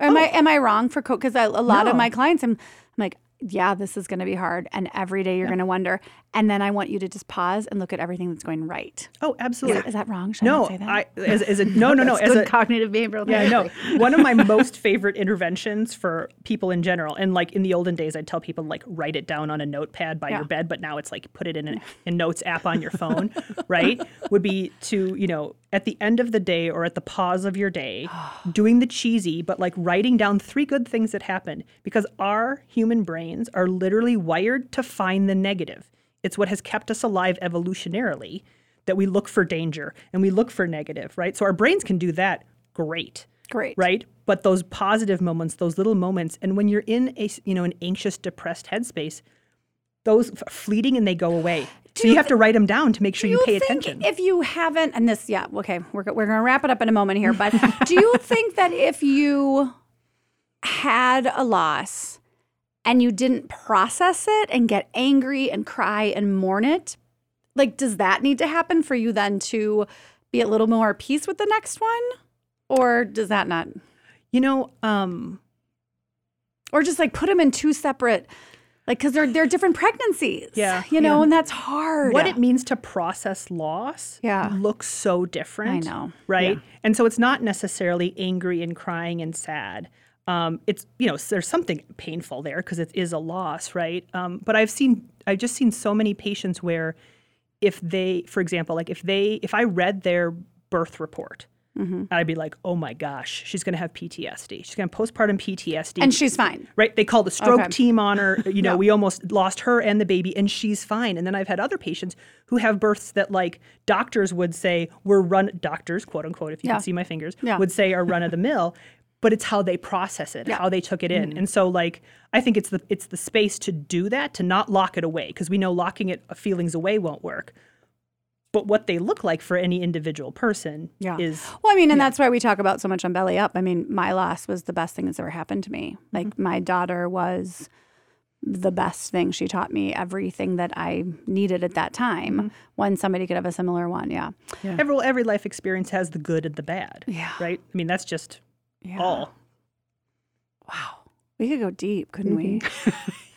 Or am I oh. am I wrong for because a lot of my clients I'm, I'm like yeah this is going to be hard and every day you're going to wonder and then I want you to just pause and look at everything that's going right. oh absolutely Is that wrong? Should I No, not say that? I as, as a no no no [LAUGHS] as good a cognitive behavioral yeah I know therapy. one of my [LAUGHS] most favorite interventions for people in general and like in the olden days I'd tell people like write it down on a notepad by Yeah. your bed but now it's like put it in a, [LAUGHS] a notes app on your phone right would be to you know at the end of the day or at the pause of your day [SIGHS] doing the cheesy but like writing down three good things that happened because our human brains are literally wired to find the negative it's what has kept us alive evolutionarily that we look for danger and we look for negative, right? So our brains can do that great, Great. right? But those positive moments, those little moments, and when you're in a you know an anxious, depressed headspace, those fleeting and they go away. so you have to write them down to make sure you, Do pay think attention. If you haven't, and this, yeah, okay, we're, we're going to wrap it up in a moment here, but do you [LAUGHS] think that if you had a loss and you didn't process it and get angry and cry and mourn it, like, does that need to happen for you then to be a little more at peace with the next one? Or does that not? you know, um, Or just like put them in two separate, like, because they're, they're different pregnancies. Yeah, You know, yeah. and that's hard. what it means to process loss Yeah. looks so different. I know. Right. And so it's not necessarily angry and crying and sad. Um, it's, you know, there's something painful there because it is a loss, right? Um, but I've seen, I've just seen so many patients where if they, for example, like if they, if I read their birth report, Mm-hmm. I'd be like, oh my gosh, she's going to have PTSD. She's going to postpartum PTSD. And she's fine. Right. They called the stroke Okay. team on her. You know, [LAUGHS] we almost lost her and the baby, and she's fine. And then I've had other patients who have births that, like, doctors would say were run, doctors, quote unquote, if you Yeah. can see my fingers, Yeah. would say are run of the mill. But it's how they process it, Yeah. Mm-hmm. how they took it in, and so like I think it's the it's the space to do that, to not lock it away, because we know locking it uh, feelings away won't work. But what they look like for any individual person Yeah. is Well, I mean, and that's why we talk about so much on Belly Up. I mean, my loss was the best thing that's ever happened to me. Like, my daughter was the best thing. She taught me everything that I needed at that time when somebody could have a similar one. Yeah. every every life experience has the good and the bad. Yeah. Right. I mean, that's just Yeah. all. Wow. We could go deep, couldn't we? [LAUGHS]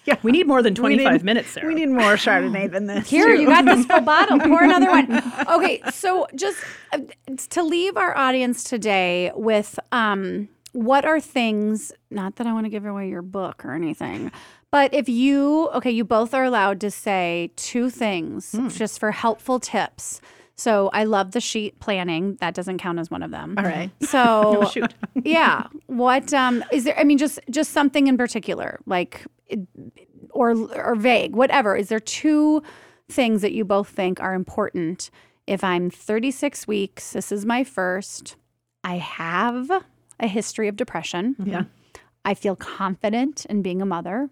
Yeah, We need more than We need- 25 minutes, Sarah. We need more Chardonnay than this. Here, too. you got this full bottle. Pour another one. [LAUGHS] Okay, so just uh, to leave our audience today with um, what are things, not that I want to give away your book or anything, but if you, okay, you both are allowed to say two things just for helpful tips. So I love the sheet planning. That doesn't count as one of them. All right. So [LAUGHS] Shoot. [LAUGHS] yeah. What um is there I mean just just something in particular like or or vague, whatever. Is there two things that you both think are important if I'm 36 weeks, this is my first, I have a history of depression. Yeah. I feel confident in being a mother.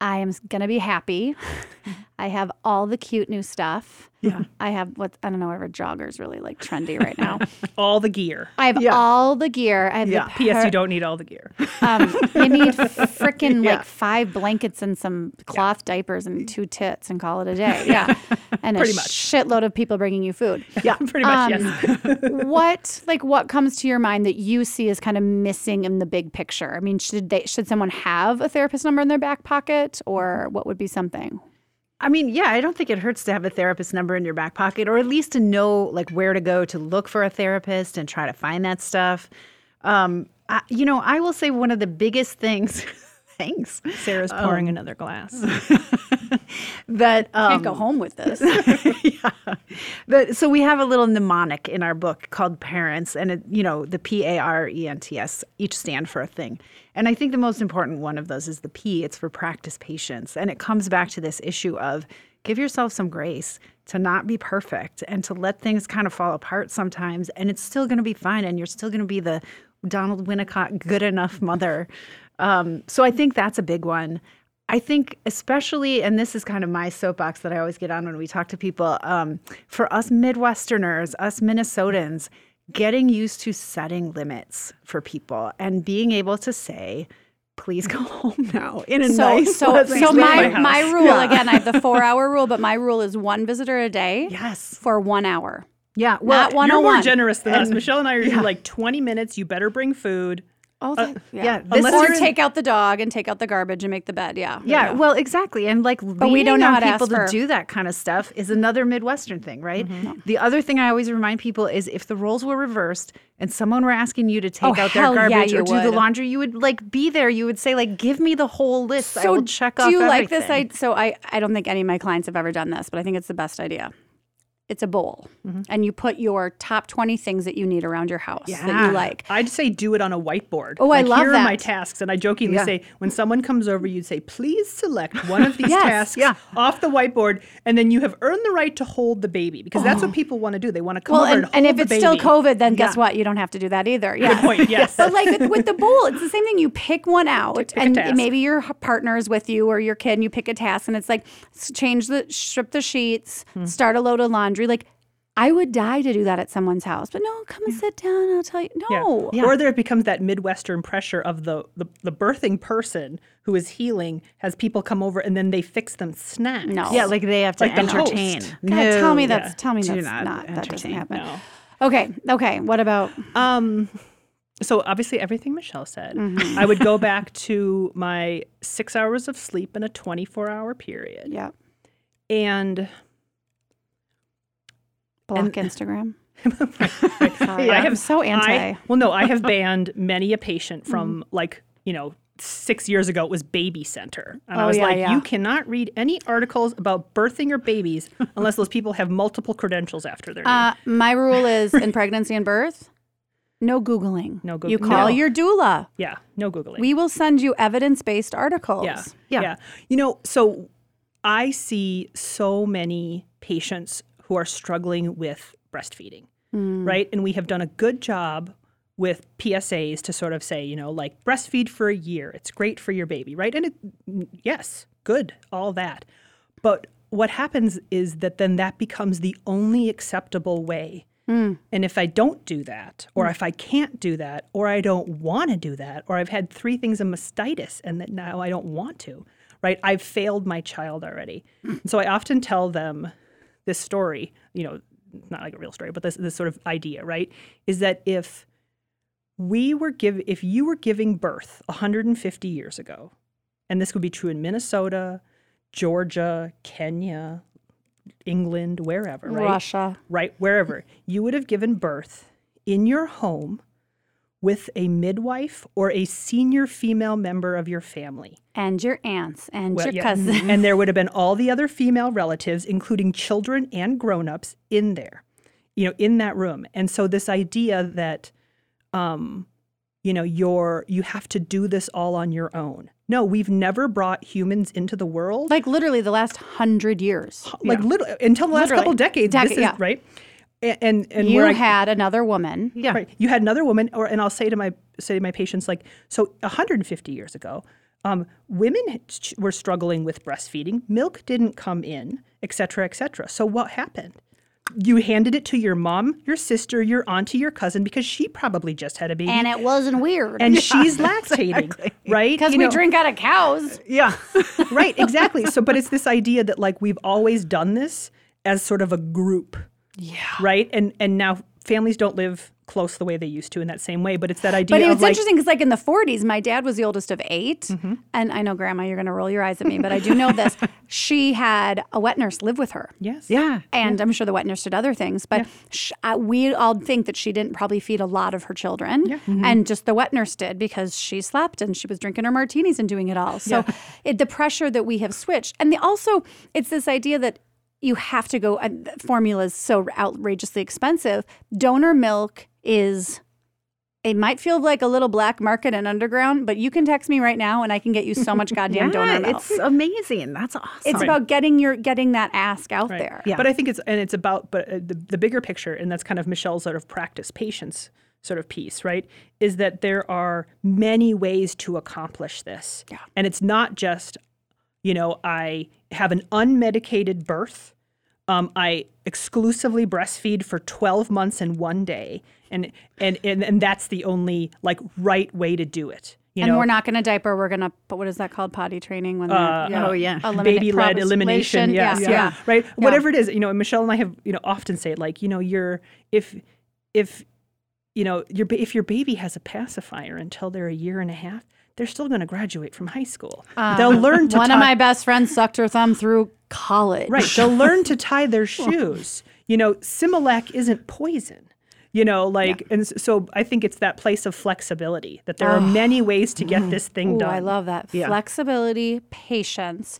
I am going to be happy. [LAUGHS] I have all the cute new stuff. Yeah. I have what I don't know whatever joggers really like trendy right now. [LAUGHS] All the gear. I have Yeah. all the gear. I have Yeah. the P.S. You don't need all the gear. [LAUGHS] um, you need freaking [LAUGHS] Yeah. like five blankets and some cloth diapers and two tits and call it a day. Yeah, and a Pretty much. shitload of people bringing you food. Yeah. Pretty much, Um, yes. what like what comes to your mind that you see as kind of missing in the big picture? I mean, should they should someone have a therapist number in their back pocket, or what would be something? I mean, yeah, I don't think it hurts to have a therapist number in your back pocket or at least to know like where to go to look for a therapist and try to find that stuff. Um, I, you know, I will say one of the biggest things, [LAUGHS] thanks, Sarah's pouring another glass. [LAUGHS] that um, Can't go home with this. [LAUGHS] yeah. But, so we have a little mnemonic in our book called parents and it, you know the p-a-r-e-n-t-s each stand for a thing and i think the most important one of those is the p it's for practice patience and it comes back to this issue of give yourself some grace to not be perfect and to let things kind of fall apart sometimes and it's still going to be fine and you're still going to be the donald winnicott good enough mother um, so i think that's a big one I think, especially, and this is kind of my soapbox that I always get on when we talk to people, um, for us Midwesterners, us Minnesotans, getting used to setting limits for people and being able to say, please go [LAUGHS] home now in a So, nice, so, so my, my my rule Yeah. again, I have the four hour rule, but my rule is one visitor a day Yes. for one hour. Yeah. Well, Not one You're more generous than us. Michelle and I are yeah. like 20 minutes. You better bring food. Oh, Uh, that- yeah, this Unless or take out the dog and take out the garbage and make the bed. Yeah. Yeah, well, exactly. And like but we don't know how people to do that kind of stuff is another Midwestern thing, right? Mm-hmm. The other thing I always remind people is if the roles were reversed and someone were asking you to take Oh, out their hell yeah, garbage or do the laundry, you would like be there. You would say like, "Give me the whole list. So I will check do off." Do you like this? I so I I don't think any of my clients have ever done this, but I think it's the best idea. It's a bowl, Mm-hmm. and you put your top twenty things that you need around your house that Yeah. you like. I'd say do it on a whiteboard. Oh, I like, love here are my tasks. And I jokingly Yeah. say, when someone comes over, you'd say, please select one of [LAUGHS] these Yes, tasks yeah. off the whiteboard. And then you have earned the right to hold the baby because that's what people want to do. They want to come Well, over and, and, and if it's still. COVID, then guess what? You don't have to do that either. Yeah. Good point. Yes. [LAUGHS] But like with, with the bowl, it's the same thing. You pick one out, pick and maybe your partner is with you or your kid, and you pick a task, and it's like change the strip the sheets, Hmm. start a load of laundry. Like I would die to do that at someone's house, but no, come and sit down. I'll tell you. No, Yeah. Or there it becomes that Midwestern pressure of the, the, the birthing person who is healing has people come over and then they fix them snacks. No. yeah, like they have to Like entertain. God, tell me No. that's tell me Do that's not not, that doesn't happen. No. Okay, okay. What about Um, so obviously everything Michelle said. Mm-hmm. I would go back to my six hours of sleep in a 24 hour period. yeah? And Block Instagram. [LAUGHS] [LAUGHS] Sorry, I I'm have so anti. I, well, no, I have [LAUGHS] banned many a patient from Mm-hmm. like, you know, six years ago it was baby center. And I Oh, was yeah, like, yeah. you cannot read any articles about birthing your babies unless those people have multiple credentials after their name. Uh, my rule is in pregnancy and birth, no googling. No Googling. You call no. your doula. yeah, no Googling. We will send you evidence-based articles. Yeah. Yeah. Yeah. You know, so I see so many patients who are struggling with breastfeeding, mm. right? And we have done a good job with PSAs to sort of say, you know, like breastfeed for a year. It's great for your baby, right? And it, yes, good, all that. But what happens is that then that becomes the only acceptable way. Mm. And if I don't do that, or mm. if I can't do that, or I don't want to do that, or I've had three things of mastitis and that now I don't want to, right? I've failed my child already. And so I often tell them this story, you know, not like a real story, but this this sort of idea, right? Is that if we were give if you were giving birth 150 years ago, and this would be true in Minnesota, Georgia, Kenya, England, wherever, right? Russia. right, wherever, you would have given birth in your home with a midwife or a senior female member of your family. And your aunts and Well, your yeah, cousins. [LAUGHS] and there would have been all the other female relatives, including children and grown-ups, in there, you know, in that room. And so this idea that, um, you know, you're you have to do this all on your own. No, we've never brought humans into the world like literally the last hundred years. like literally until the last Literally. couple decades. Dec- this is yeah. right. A- And and You where I- had another woman. Yeah. Right. You had another woman, or and I'll say to my say to my patients like, so 150 years ago, um, women were struggling with breastfeeding. Milk didn't come in, et cetera, et cetera. So what happened? You handed it to your mom, your sister, your auntie, your cousin, because she probably just had a baby, And it wasn't weird. and she's [LAUGHS] lactating, right? because we know, drink out of cows. Yeah. [LAUGHS] right, exactly. So, but it's this idea that like we've always done this as sort of a group, Yeah. right? And and now families don't live close the way they used to in that same way. But it's that idea But of it's like, interesting because, like in the 40s, my dad was the oldest of 8 Mm-hmm. And I know, Grandma, you're going to roll your eyes at me, but I do know this. [LAUGHS] She had a wet nurse live with her. yes, Yeah. And I'm sure the wet nurse did other things, but sh- uh, we all think that she didn't probably feed a lot of her children. Mm-hmm. And just the wet nurse did because she slept and she was drinking her martinis and doing it all. So it, the pressure that we have switched. And the, also, it's this idea that you have to go, and formula is so outrageously expensive. Donor milk is. It might feel like a little black market and underground, but you can text me right now and I can get you so much [LAUGHS] goddamn donor milk. it's amazing. That's awesome. It's about getting your getting that ask out Right. there. Yeah. But I think it's and it's about but uh, the, the bigger picture, and that's kind of Michelle's sort of practice patience sort of piece, right? Is that there are many ways to accomplish this, Yeah. and it's not just, you know, I have an unmedicated birth. Um, I exclusively breastfeed for 12 months and one day, and and and, and that's the only like right way to do it. You and know, we're not going to diaper. We're going to, but what is that called? Potty training when Uh, they're, oh, yeah. eliminate- baby led elimination. Yes, Yeah, yeah, yeah. right. Whatever it is, you know, and Michelle and I have, you know, often say it like, you know, you're if if you know your ba- if your baby has a pacifier until they're a year and a half, they're still going to graduate from high school. They'll learn to Um, One tie, of my best friends sucked her thumb through college. right. They'll [LAUGHS] learn to tie their shoes. You know, Similac isn't poison. You know, like, and so I think it's that place of flexibility that there are many ways to get this thing Ooh, done. I love that. Yeah. Flexibility, patience.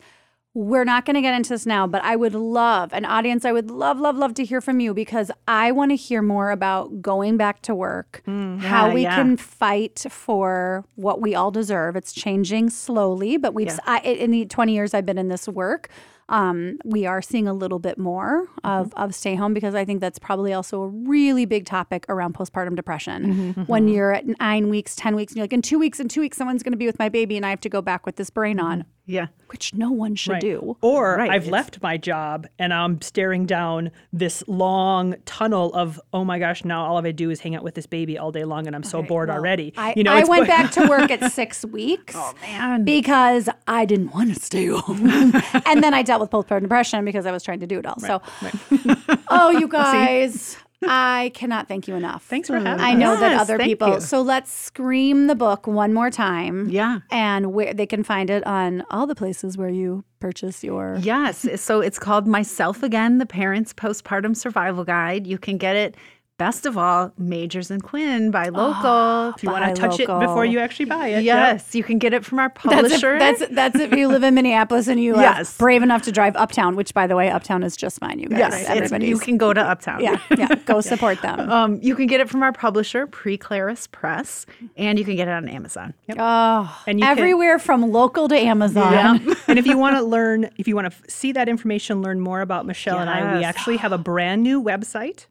We're not going to get into this now, but I would love, an audience, I would love, love, love to hear from you because I want to hear more about going back to work, mm, how yeah, we yeah. can fight for what we all deserve. It's changing slowly, but we've, I, in the 20 years I've been in this work, um, we are seeing a little bit more of, mm-hmm. of stay home because I think that's probably also a really big topic around postpartum depression. Mm-hmm, mm-hmm. When you're at nine weeks, 10 weeks, and you're like, in two weeks, in two weeks, someone's going to be with my baby and I have to go back with this brain on, yeah. which no one should Right. do. Or Right, I've it's- left my job and I'm staring down this long tunnel of, oh my gosh, now all I have to do is hang out with this baby all day long and I'm so bored already. I, you know, I went back to work at [LAUGHS] six weeks oh, Man. because I didn't want to stay home. [LAUGHS] and then I dealt with postpartum depression because I was trying to do it all. so, [LAUGHS] oh, you guys, I cannot thank you enough. Thanks for having me. I us. know that other people. you. So let's scream the book one more time. Yeah. And where they can find it on all the places where you purchase your. Yes. So it's called Myself Again, the Parents Postpartum Survival Guide. You can get it, best of all, Magers and Quinn by Local. [GASPS] if you want to touch local. it before you actually buy it. yeah. yes. You can get it from our That's if, publisher. that's that's if you live in Minneapolis and you Yes. are brave enough to drive uptown. Which, by the way, uptown is just fine. You guys, yes. it's- everybody's you can go to Uptown. yeah, yeah. Go [LAUGHS] support them. Um, you can get it from our publisher, Preclaris Press, and you can get it on Amazon. Oh, And you can- everywhere from local to Amazon. [LAUGHS] and if you want to learn, if you want to f- see that information, learn more about Michelle and I, we actually have a brand new website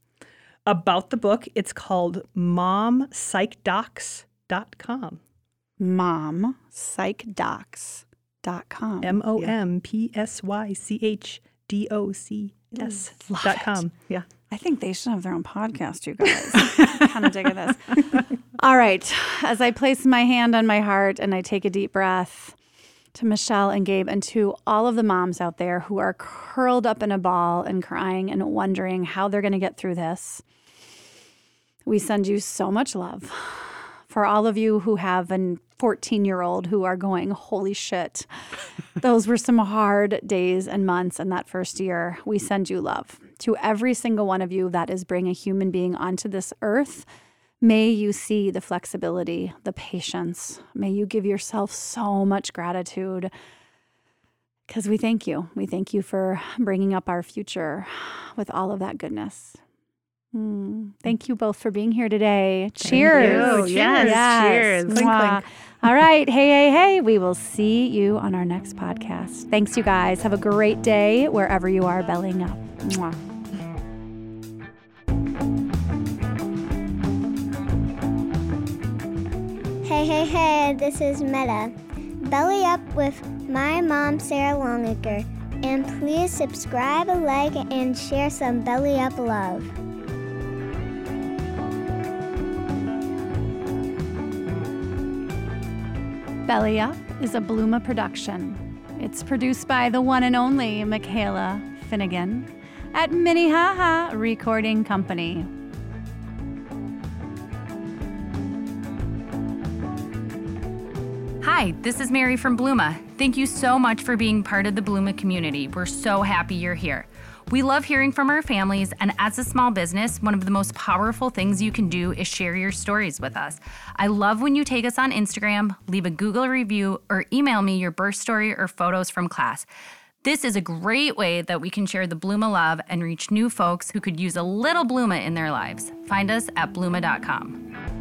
about the book. It's called mompsychdocs.com. Mom psychdocs.com. M O M P S Y C H D O C S dot com. Yeah. I think they should have their own podcast, you guys. [LAUGHS] kind of digging this. [LAUGHS] All right. As I place my hand on my heart and I take a deep breath to Michelle and Gabe and to all of the moms out there who are curled up in a ball and crying and wondering how they're going to get through this, we send you so much love. For all of you who have an 14 year old who are going, holy shit, those were some hard days and months in that first year. We send you love. To every single one of you that is bringing a human being onto this earth May you see the flexibility, the patience. May you give yourself so much gratitude because we thank you. We thank you for bringing up our future with all of that goodness. Mm. Thank you both for being here today. Cheers. You. Yes, yes. Cheers. Clink, clink. All right. Hey, hey, hey. We will see you on our next podcast. Thanks, you guys. Have a great day wherever you are bellying up. Mwah. Hey, hey, hey, this is Meta. Belly Up with my mom, Sarah Longacre. And please subscribe, like, and share some Belly Up love. Belly Up is a Blooma production. It's produced by the one and only Michaela Finnegan at Minnehaha Recording Company. Hi, this is Mary from Blooma. Thank you so much for being part of the Blooma community. We're so happy you're here. We love hearing from our families, and as a small business, one of the most powerful things you can do is share your stories with us. I love when you take us on Instagram, leave a Google review, or email me your birth story or photos from class. This is a great way that we can share the Blooma love and reach new folks who could use a little Blooma in their lives. Find us at blooma.com.